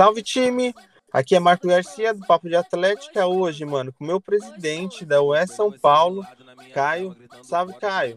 Salve time! Aqui é Marco Garcia do Papo de Atlética hoje, mano, com o meu presidente da UE São Paulo, Caio. Salve, Caio.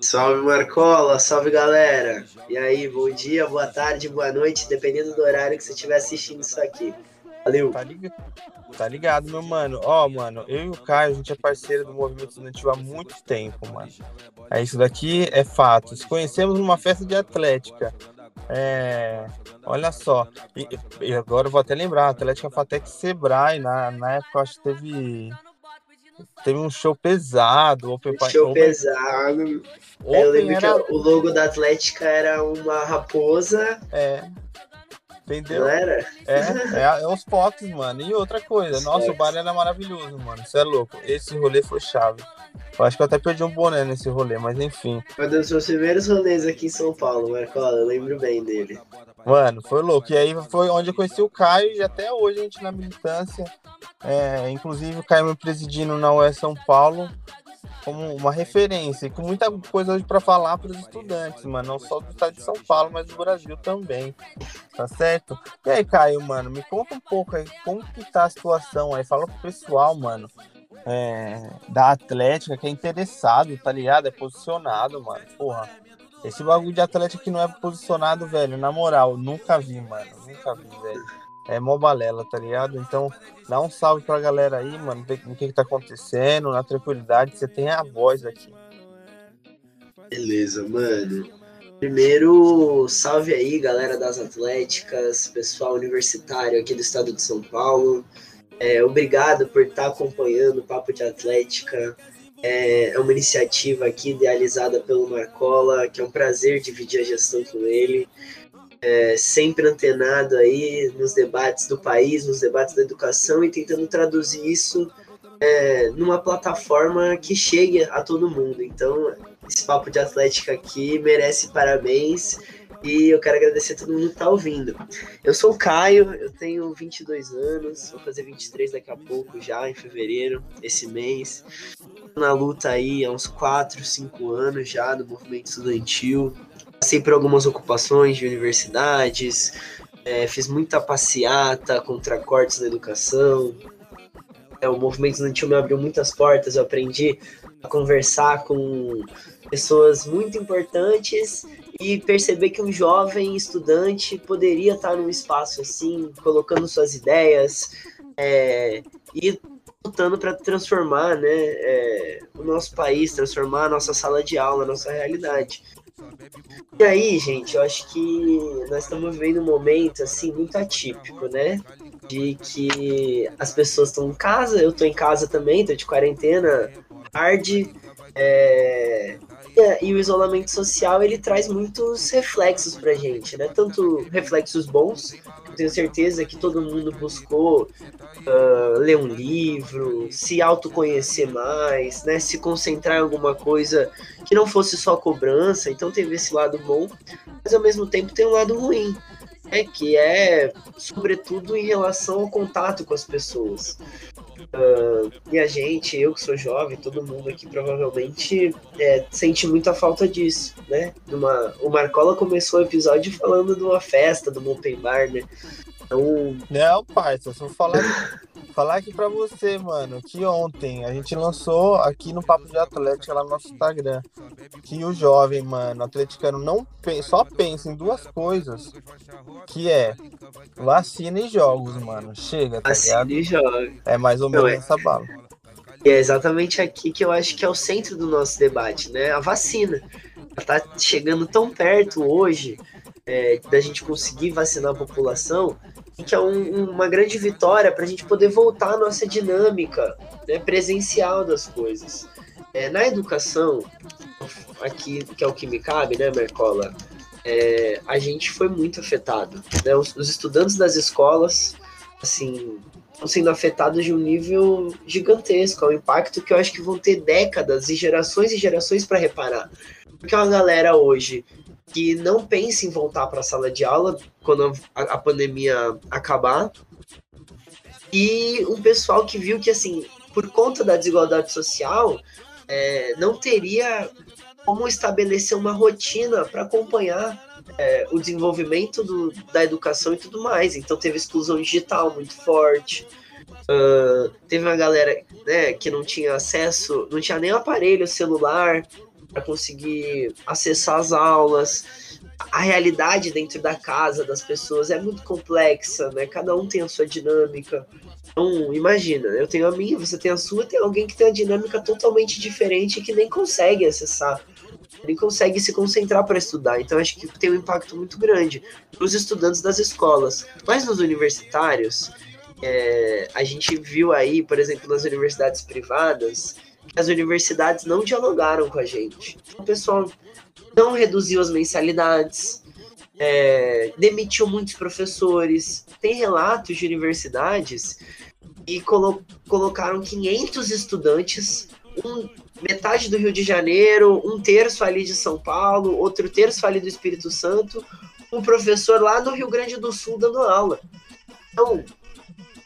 Salve, Marcola. Salve, galera. E aí, bom dia, boa tarde, boa noite, dependendo do horário que você estiver assistindo isso aqui. Valeu. Tá ligado, tá ligado meu mano? Ó, mano, eu e o Caio, a gente é parceiro do movimento estudantil há muito tempo, mano. É isso daqui é fato. Se conhecemos numa festa de atlética. É, olha só. E, e agora eu vou até lembrar, Atlética Fatec Sebrae, na, na época acho que teve. Teve um show pesado. Open show Open, pesado. Open eu lembro era... que o logo da Atlética era uma raposa. É. Entendeu? Não era? É, é, é os potes, mano. E outra coisa, os nossa, o bar era maravilhoso, mano. Você é louco. Esse rolê foi chave. Eu acho que eu até perdi um boné nesse rolê, mas enfim. Foi um dos meus primeiros rolês aqui em São Paulo, Marcola. Eu lembro bem dele. Mano, foi louco. E aí foi onde eu conheci o Caio e até hoje a gente na militância. É, inclusive o Caio me presidindo na UE São Paulo como uma referência com muita coisa hoje para falar para os estudantes, mano, não só do estado de São Paulo, mas do Brasil também, tá certo? E aí, Caio, mano, me conta um pouco aí, como que tá a situação aí, fala pro pessoal, mano, é, da Atlética que é interessado, tá ligado? É posicionado, mano, porra. Esse bagulho de Atlética que não é posicionado, velho, na moral, nunca vi, mano, nunca vi, velho é mó balela, tá ligado? Então, dá um salve pra galera aí, mano, o que, que tá acontecendo, na tranquilidade, você tem a voz aqui. Beleza, mano. Primeiro, salve aí, galera das Atléticas, pessoal universitário aqui do estado de São Paulo. É, obrigado por estar tá acompanhando o Papo de Atlética. É, é uma iniciativa aqui idealizada pelo Marcola, que é um prazer dividir a gestão com ele é, sempre antenado aí nos debates do país, nos debates da educação e tentando traduzir isso é, numa plataforma que chegue a todo mundo. Então, esse papo de atlética aqui merece parabéns e eu quero agradecer a todo mundo que está ouvindo. Eu sou o Caio, eu tenho 22 anos, vou fazer 23 daqui a pouco já, em fevereiro, esse mês. Na luta aí há uns 4, 5 anos já do movimento estudantil, Passei por algumas ocupações de universidades, é, fiz muita passeata contra cortes na educação. É, o movimento estudantil me abriu muitas portas, eu aprendi a conversar com pessoas muito importantes e perceber que um jovem estudante poderia estar num espaço assim, colocando suas ideias é, e lutando para transformar né, é, o nosso país, transformar a nossa sala de aula, a nossa realidade. E aí, gente, eu acho que nós estamos vivendo um momento assim muito atípico, né? De que as pessoas estão em casa, eu estou em casa também, estou de quarentena, tarde, é, e o isolamento social ele traz muitos reflexos pra gente, né? Tanto reflexos bons, eu tenho certeza que todo mundo buscou uh, ler um livro, se autoconhecer mais, né? Se concentrar em alguma coisa que não fosse só cobrança, então teve esse lado bom, mas ao mesmo tempo tem um lado ruim, né? Que é sobretudo em relação ao contato com as pessoas. Uh, e a gente, eu que sou jovem, todo mundo aqui provavelmente é, sente muita falta disso, né? Uma, o Marcola começou o episódio falando de uma festa, do open bar, né? Então... Não, pai, só vou falar, falar aqui pra você, mano, que ontem a gente lançou aqui no Papo de Atlética lá no nosso Instagram que o jovem, mano, atleticano não só pensa em duas coisas, que é vacina e jogos, mano. Chega, tá vacina ligado? e jogos. É mais ou menos é. essa bala. E é exatamente aqui que eu acho que é o centro do nosso debate, né? A vacina. Ela tá chegando tão perto hoje é, da gente conseguir vacinar a população que é um, uma grande vitória para a gente poder voltar à nossa dinâmica né, presencial das coisas. É, na educação, aqui que é o que me cabe, né, Mercola? É, a gente foi muito afetado. Né? Os, os, estudantes das escolas, assim, estão sendo afetados de um nível gigantesco. É um impacto que eu acho que vão ter décadas e gerações e gerações para reparar. Porque uma galera hoje que não pensa em voltar para a sala de aula quando a, a, pandemia acabar. E um pessoal que viu que, assim, por conta da desigualdade social, é, não teria como estabelecer uma rotina para acompanhar é, o desenvolvimento do, da educação e tudo mais. Então teve exclusão digital muito forte. Uh, teve uma galera né, que não tinha acesso, não tinha nem aparelho celular para conseguir acessar as aulas. A realidade dentro da casa das pessoas é muito complexa, né? Cada um tem a sua dinâmica. Então, imagina, eu tenho a minha, você tem a sua, tem alguém que tem a dinâmica totalmente diferente e que nem consegue acessar nem consegue se concentrar para estudar. Então acho que tem um impacto muito grande para os estudantes das escolas. Mas nos universitários, é, a gente viu aí, por exemplo, nas universidades privadas, as universidades não dialogaram com a gente. O pessoal não reduziu as mensalidades, é, demitiu muitos professores. Tem relatos de universidades e colo colocaram 500 estudantes, um, metade do Rio de Janeiro, um terço ali de São Paulo, outro terço ali do Espírito Santo, um professor lá no Rio Grande do Sul dando aula. Então,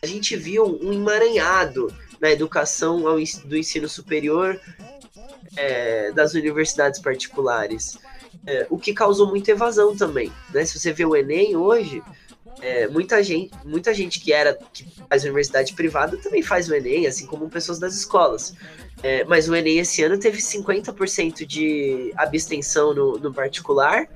a gente viu um emaranhado na educação ao, do ensino superior é, das universidades particulares, é, o que causou muita evasão também. Né? Se você vê o Enem hoje, é, muita gente, muita gente que era que faz universidade privada também faz o Enem, assim como pessoas das escolas. É, mas o Enem esse ano teve 50% de abstenção no, no particular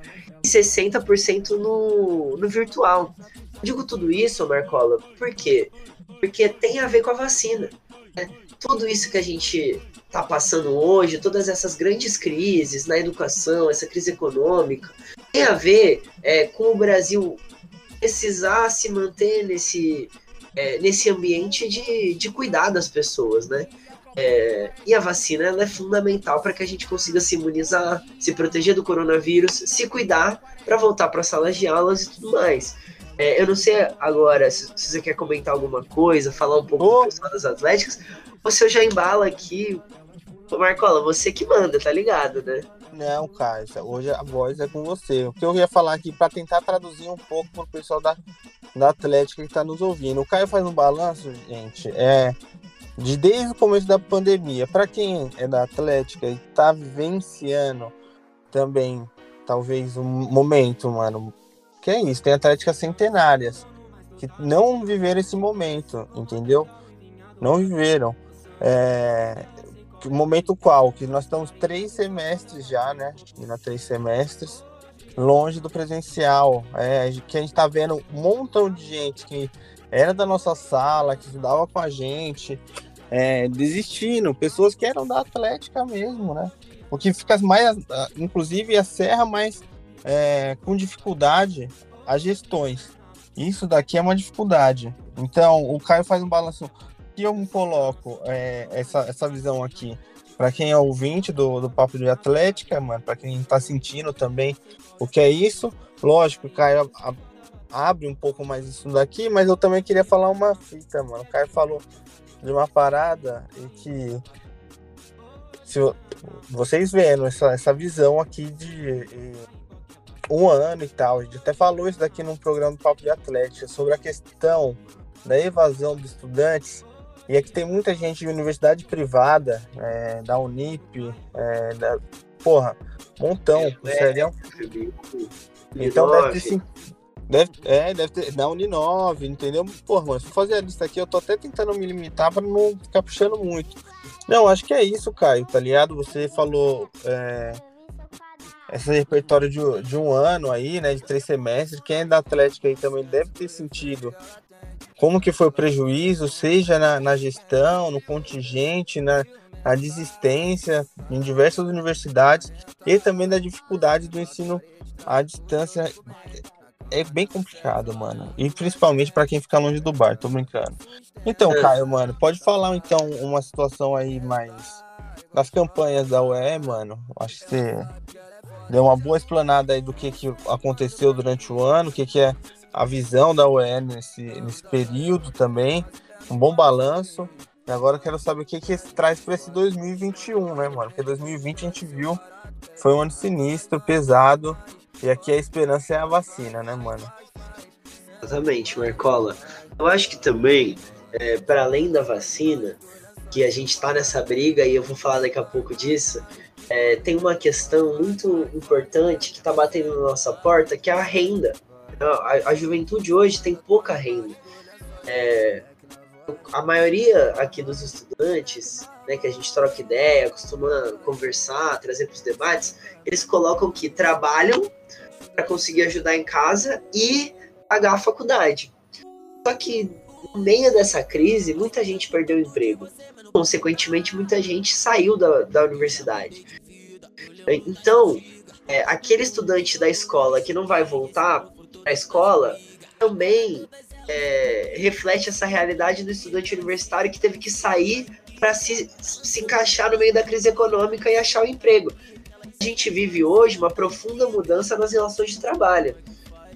e 60% no, no virtual. Digo tudo isso, Marcola, por quê? Porque tem a ver com a vacina. Né? Tudo isso que a gente está passando hoje, todas essas grandes crises na educação, essa crise econômica, tem a ver é, com o Brasil precisar se manter nesse, é, nesse ambiente de, de cuidar das pessoas, né? É, e a vacina ela é fundamental para que a gente consiga se imunizar, se proteger do coronavírus, se cuidar para voltar para salas de aulas e tudo mais. É, eu não sei agora se, se, você quer comentar alguma coisa, falar um pouco oh. do pessoal das atléticas, ou se eu já embala aqui. Ô Marcola, você que manda, tá ligado, né? Não, cara, hoje a voz é com você. O que eu ia falar aqui para tentar traduzir um pouco para o pessoal da, da Atlética que está nos ouvindo. O Caio faz um balanço, gente, é de desde o começo da pandemia. Para quem é da Atlética e está vivenciando também, talvez, um momento, mano, que é isso, tem atléticas centenárias que não viveram esse momento, entendeu? Não viveram. É, momento qual? Que nós estamos três semestres já, né? Indo três semestres, longe do presencial. É, que a gente tá vendo um montão de gente que era da nossa sala, que estudava com a gente, é, desistindo. Pessoas que eram da Atlética mesmo, né? O que fica mais, inclusive, a serra mais é, com dificuldade as gestões. Isso daqui é uma dificuldade. Então, o Caio faz um balanço. que eu coloco é, essa, essa visão aqui? Para quem é ouvinte do, do Papo de Atlética, mano, para quem está sentindo também o que é isso, lógico, o Caio abre um pouco mais isso daqui, mas eu também queria falar uma fita, mano. O Caio falou de uma parada e que se vocês vendo essa, essa visão aqui de um ano e tal. A gente até falou isso daqui num programa do Papo de Atlética, sobre a questão da evasão dos estudantes. E aqui tem muita gente de universidade privada, é, da Unip, é, da. Porra, montão, é, sério. Então deve ter sim. Deve, é, deve ter. Da Uninove, entendeu? Porra, mano, se eu fazer a lista aqui, eu tô até tentando me limitar para não ficar puxando muito. Não, acho que é isso, Caio, tá ligado? Você falou. É, esse repertório de, de um ano aí, né, de três semestres, quem é da Atlética aí também deve ter sentido como que foi o prejuízo, seja na, na gestão, no contingente, na, na, desistência em diversas universidades e também da dificuldade do ensino à distância. É bem complicado, mano. E principalmente para quem fica longe do bar, tô brincando. Então, é. Caio, mano, pode falar então uma situação aí mais das campanhas da UE, mano. Acho que você deu uma boa explanada aí do que, que aconteceu durante o ano, o que, que é a visão da UE nesse, nesse período também, um bom balanço. E agora eu quero saber o que, que traz para esse 2021, né, mano? Porque 2020 a gente viu, foi um ano sinistro, pesado, e aqui a esperança é a vacina, né, mano? Exatamente, Marcola. Eu acho que também, é, para além da vacina, que a gente está nessa briga, e eu vou falar daqui a pouco disso, é, tem uma questão muito importante que está batendo na nossa porta, que é a renda. A, a juventude hoje tem pouca renda. É, a maioria aqui dos estudantes, né, que a gente troca ideia, costuma conversar, trazer para os debates, eles colocam que trabalham para conseguir ajudar em casa e pagar a faculdade. Só que no meio dessa crise, muita gente perdeu emprego. Consequentemente, muita gente saiu da, da universidade. Então, é, aquele estudante da escola que não vai voltar a escola também é, reflete essa realidade do estudante universitário que teve que sair para se, se encaixar no meio da crise econômica e achar o emprego. A gente vive hoje uma profunda mudança nas relações de trabalho.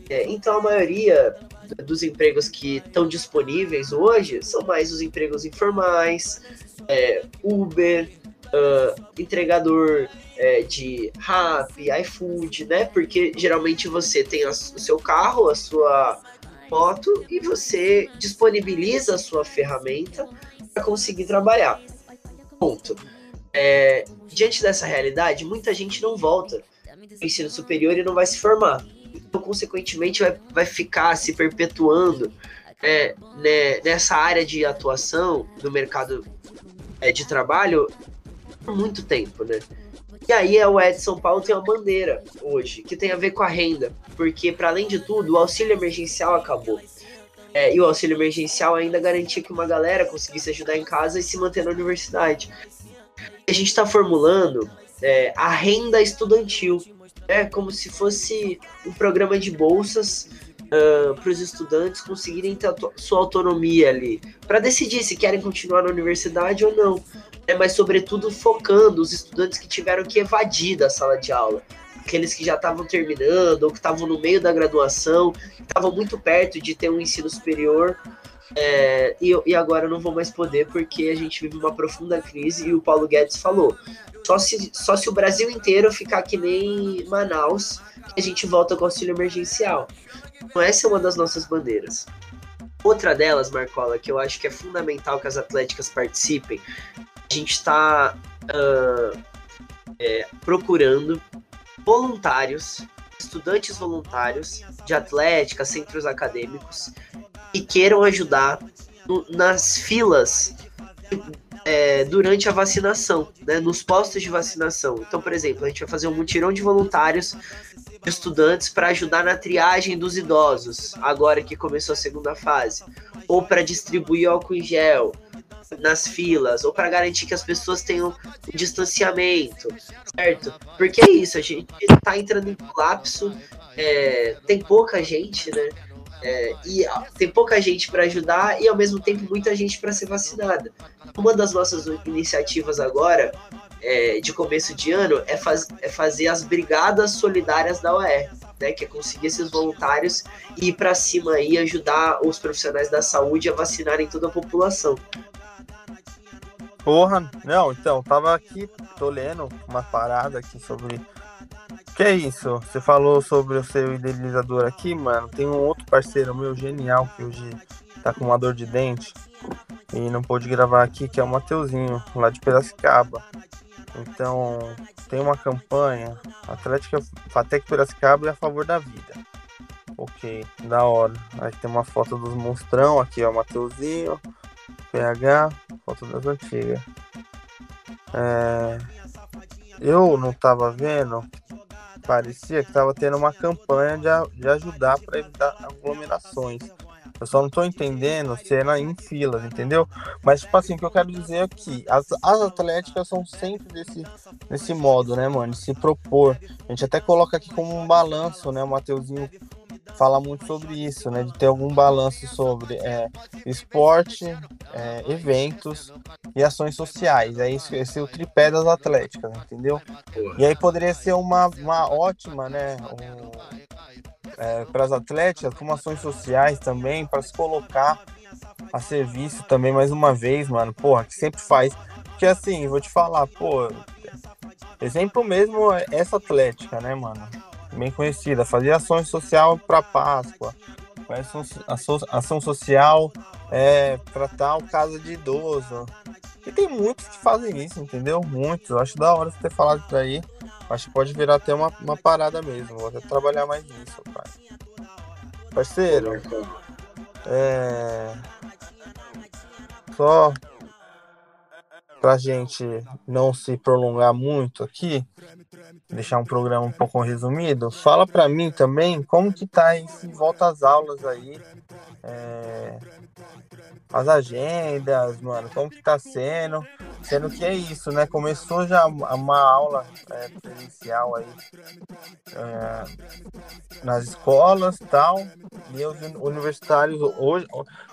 É, então, a maioria dos empregos que estão disponíveis hoje são mais os empregos informais, é, Uber, uh, entregador é, de Rap, iFood, né? Porque geralmente você tem a, o seu carro, a sua moto e você disponibiliza a sua ferramenta para conseguir trabalhar. Ponto. É, diante dessa realidade, muita gente não volta ensino superior e não vai se formar. Consequentemente, vai, vai ficar se perpetuando é, né, nessa área de atuação do mercado é, de trabalho por muito tempo, né? E aí é o Edson Paulo tem uma bandeira hoje, que tem a ver com a renda, porque para além de tudo, o auxílio emergencial acabou. É, e o auxílio emergencial ainda garantia que uma galera conseguisse ajudar em casa e se manter na universidade. A gente está formulando é, a renda estudantil, é como se fosse um programa de bolsas uh, para os estudantes conseguirem ter sua autonomia ali, para decidir se querem continuar na universidade ou não né, mas sobretudo focando os estudantes que tiveram que evadir da sala de aula. Aqueles que já estavam terminando ou que estavam no meio da graduação, estavam muito perto de ter um ensino superior é, e, e, agora não vão mais poder porque a gente vive uma profunda crise e o Paulo Guedes falou: só se, só se o Brasil inteiro ficar que nem Manaus, a gente volta com auxílio emergencial. Então, essa é uma das nossas bandeiras. Outra delas, Marcola, que eu acho que é fundamental que as atléticas participem, a gente está uh, é, procurando voluntários, estudantes voluntários de atlética, centros acadêmicos, que queiram ajudar no, nas filas é, durante a vacinação, né, nos postos de vacinação. Então, por exemplo, a gente vai fazer um mutirão de voluntários de estudantes para ajudar na triagem dos idosos, agora que começou a segunda fase, ou para distribuir álcool em gel, nas filas, ou para garantir que as pessoas tenham um distanciamento, certo? Porque é isso, a gente está entrando em colapso, é, tem pouca gente, né? É, e tem pouca gente para ajudar e ao mesmo tempo muita gente para ser vacinada. Uma das nossas iniciativas agora, é, de começo de ano, é, faz, é fazer as brigadas solidárias da UER. Né, que é conseguir esses voluntários e ir para cima e ajudar os profissionais da saúde a vacinarem toda a população. Porra, não, então, tava aqui, tô lendo uma parada aqui sobre. Que é isso? Você falou sobre o seu idealizador aqui, mano. Tem um outro parceiro meu genial que hoje tá com uma dor de dente e não pôde gravar aqui, que é o Mateuzinho, lá de Piracicaba. Então, tem uma campanha, Atlética Fatec Piracicaba é a favor da vida. Ok, da hora. Aí tem uma foto dos monstrão aqui, ó, Mateuzinho, PH, foto das antigas. É, eu não tava vendo, parecia que tava tendo uma campanha de, de ajudar para evitar aglomerações. Eu só não tô entendendo se é em filas, entendeu? Mas, tipo assim, o que eu quero dizer é as, as atléticas são sempre desse, desse modo, né, mano? De se propor. A gente até coloca aqui como um balanço, né? O Mateuzinho fala muito sobre isso, né? De ter algum balanço sobre é, esporte, é, eventos e ações sociais. É isso, esse é o tripé das atléticas, entendeu? E aí poderia ser uma, uma ótima, né? Um, é, para as atléticas, como ações sociais também, para se colocar a serviço também mais uma vez, mano. Porra, que sempre faz. Porque assim, vou te falar, pô, exemplo mesmo é essa atlética, né, mano? Bem conhecida, fazia ações social para Páscoa, ação, ação social é, para tal casa de idoso. E tem muitos que fazem isso, entendeu? Muitos. Eu acho da hora você ter falado isso aí. Acho que pode virar até uma, uma parada mesmo. Vou até trabalhar mais nisso, pai. Parceiro, é... Só pra gente não se prolongar muito aqui, deixar um programa um pouco resumido, fala para mim também como que tá esse volta às aulas aí, é, as agendas, mano, como que tá sendo, sendo que é isso, né? Começou já uma aula é, presencial aí é, nas escolas tal, e os universitários hoje,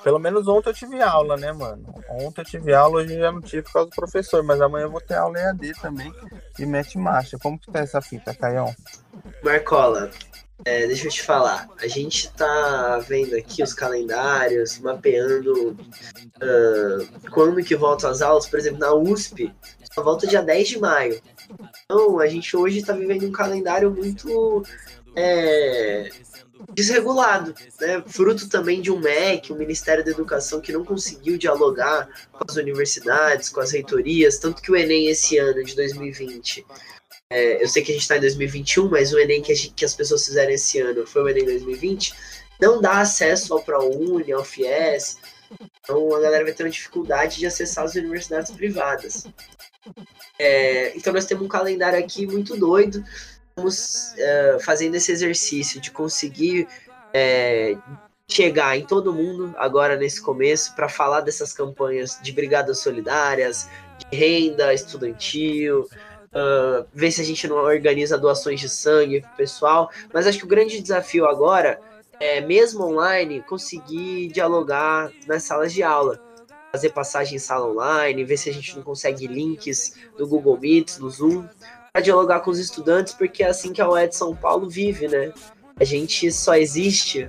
pelo menos ontem eu tive aula, né, mano? Ontem eu tive aula, hoje eu já não tive por causa do professor, mas amanhã eu vou ter aula EAD também e mete marcha. Como que tá essa fita, Caião? Marcola, é, deixa eu te falar, a gente tá vendo aqui os calendários, mapeando uh, quando que voltam as aulas, por exemplo, na USP, só volta dia 10 de maio. Então, a gente hoje está vivendo um calendário muito é, desregulado, né? fruto também de um MEC, o Ministério da Educação, que não conseguiu dialogar com as universidades, com as reitorias, tanto que o Enem esse ano, de 2020, é, eu sei que a gente está em 2021, mas o Enem que, gente, que, as pessoas fizeram esse ano foi o Enem 2020, não dá acesso ao ProUni, ao FIES. Então a galera vai ter uma dificuldade de acessar as universidades privadas. É, então nós temos um calendário aqui muito doido. Estamos é, fazendo esse exercício de conseguir é, chegar em todo mundo agora nesse começo para falar dessas campanhas de brigadas solidárias, de renda estudantil, uh, ver se a gente não organiza doações de sangue pessoal. Mas acho que o grande desafio agora é, mesmo online, conseguir dialogar nas salas de aula. Fazer passagem em sala online, ver se a gente não consegue links do Google Meet, do Zoom, para dialogar com os estudantes, porque é assim que a UE de São Paulo vive, né? A gente só existe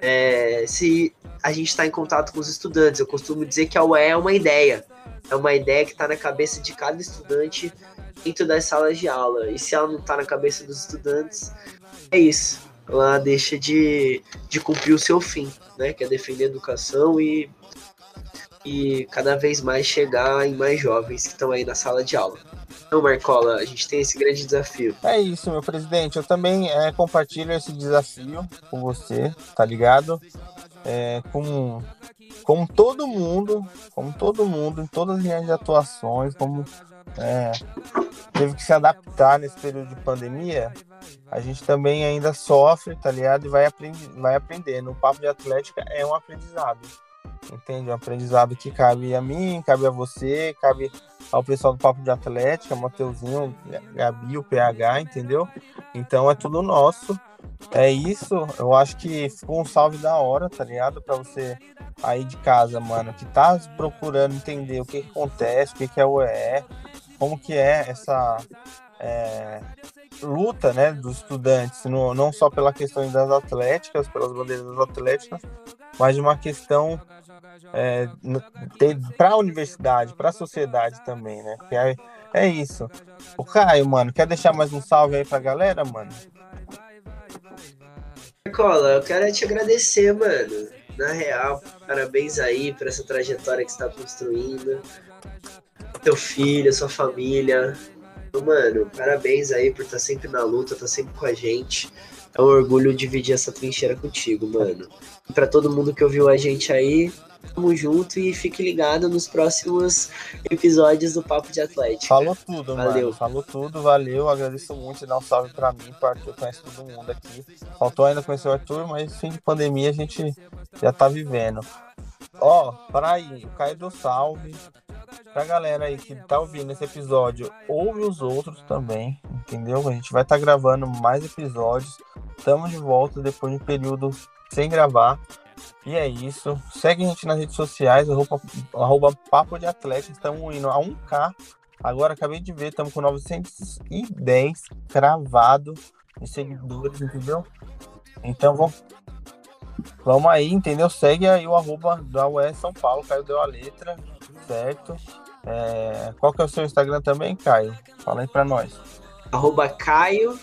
é, se a gente está em contato com os estudantes. Eu costumo dizer que a UE é uma ideia. É uma ideia que está na cabeça de cada estudante dentro das salas de aula. E se ela não está na cabeça dos estudantes, é isso. Ela deixa de, de cumprir o seu fim, né? Que é defender a educação e, e cada vez mais chegar em mais jovens que estão aí na sala de aula. Então, Marcola, a gente tem esse grande desafio. É isso, meu presidente. Eu também é, compartilho esse desafio com você, tá ligado? É, com, como todo mundo, como todo mundo, em todas as linhas de atuações, como é, teve que se adaptar nesse período de pandemia, a gente também ainda sofre, tá ligado? E vai, aprend vai aprendendo. O papo de atlética é um aprendizado. Entende? Um aprendizado que cabe a mim, cabe a você, cabe ao pessoal do Papo de Atlética, Mateuzinho, Gabi, o PH, entendeu? Então é tudo nosso. É isso. Eu acho que ficou um salve da hora, tá ligado? Pra você aí de casa, mano, que tá procurando entender o que, que acontece, o que, que é o EE, como que é essa é, luta né, dos estudantes, no, não só pela questão das atléticas, pelas bandeiras atléticas, mas de uma questão é, para a universidade, para a sociedade também, né? É, é isso. O Caio, mano, quer deixar mais um salve aí pra galera, mano? Cola, eu quero te agradecer, mano. Na real, parabéns aí por essa trajetória que está construindo teu filho, sua família. Então, mano, parabéns aí por estar tá sempre na luta, estar tá sempre com a gente. É um orgulho dividir essa trincheira contigo, mano. E pra todo mundo que ouviu a gente aí, tamo junto e fique ligado nos próximos episódios do Papo de Atlético. Falou tudo, valeu. Mano. Falou tudo, valeu. Agradeço muito e dá um salve pra mim, pro Arthur, conhece todo mundo aqui. Faltou ainda conhecer o Arthur, mas fim de pandemia a gente já tá vivendo. Ó, para aí, o Caio do Salve pra galera aí que tá ouvindo esse episódio, ouve os outros também, entendeu? A gente vai estar tá gravando mais episódios. Estamos de volta depois de um período sem gravar. E é isso. Segue a gente nas redes sociais, arroba, arroba Papo de Atlético. Estamos indo a 1K. Agora acabei de ver, estamos com 910 cravado de seguidores, entendeu? Então vamos, vamos aí, entendeu? Segue aí o arroba da UE São Paulo, Caio deu a letra, certo. É, qual que é o seu Instagram também, Caio? Fala aí pra nós. Arroba Caio,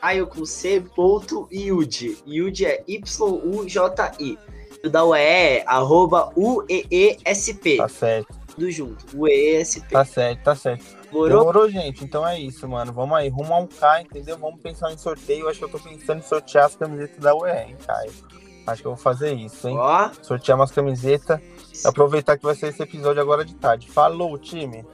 Caio com C, ponto Yudi. Yudi é Y-U-J-I. O da UE é arroba U-E-E-S-P. Tá certo. Tudo junto, U-E-E-S-P. Tá certo, tá certo. Morou? Gente. Então é isso, mano. Vamos aí, rumo ao K, entendeu? Vamos pensar em sorteio. Acho que eu tô pensando em sortear as camisetas da UE, hein, Caio? Acho que eu vou fazer isso, hein? Ó. Sortear umas camisetas. Aproveitar que vai ser esse episódio agora de tarde. Falou, time!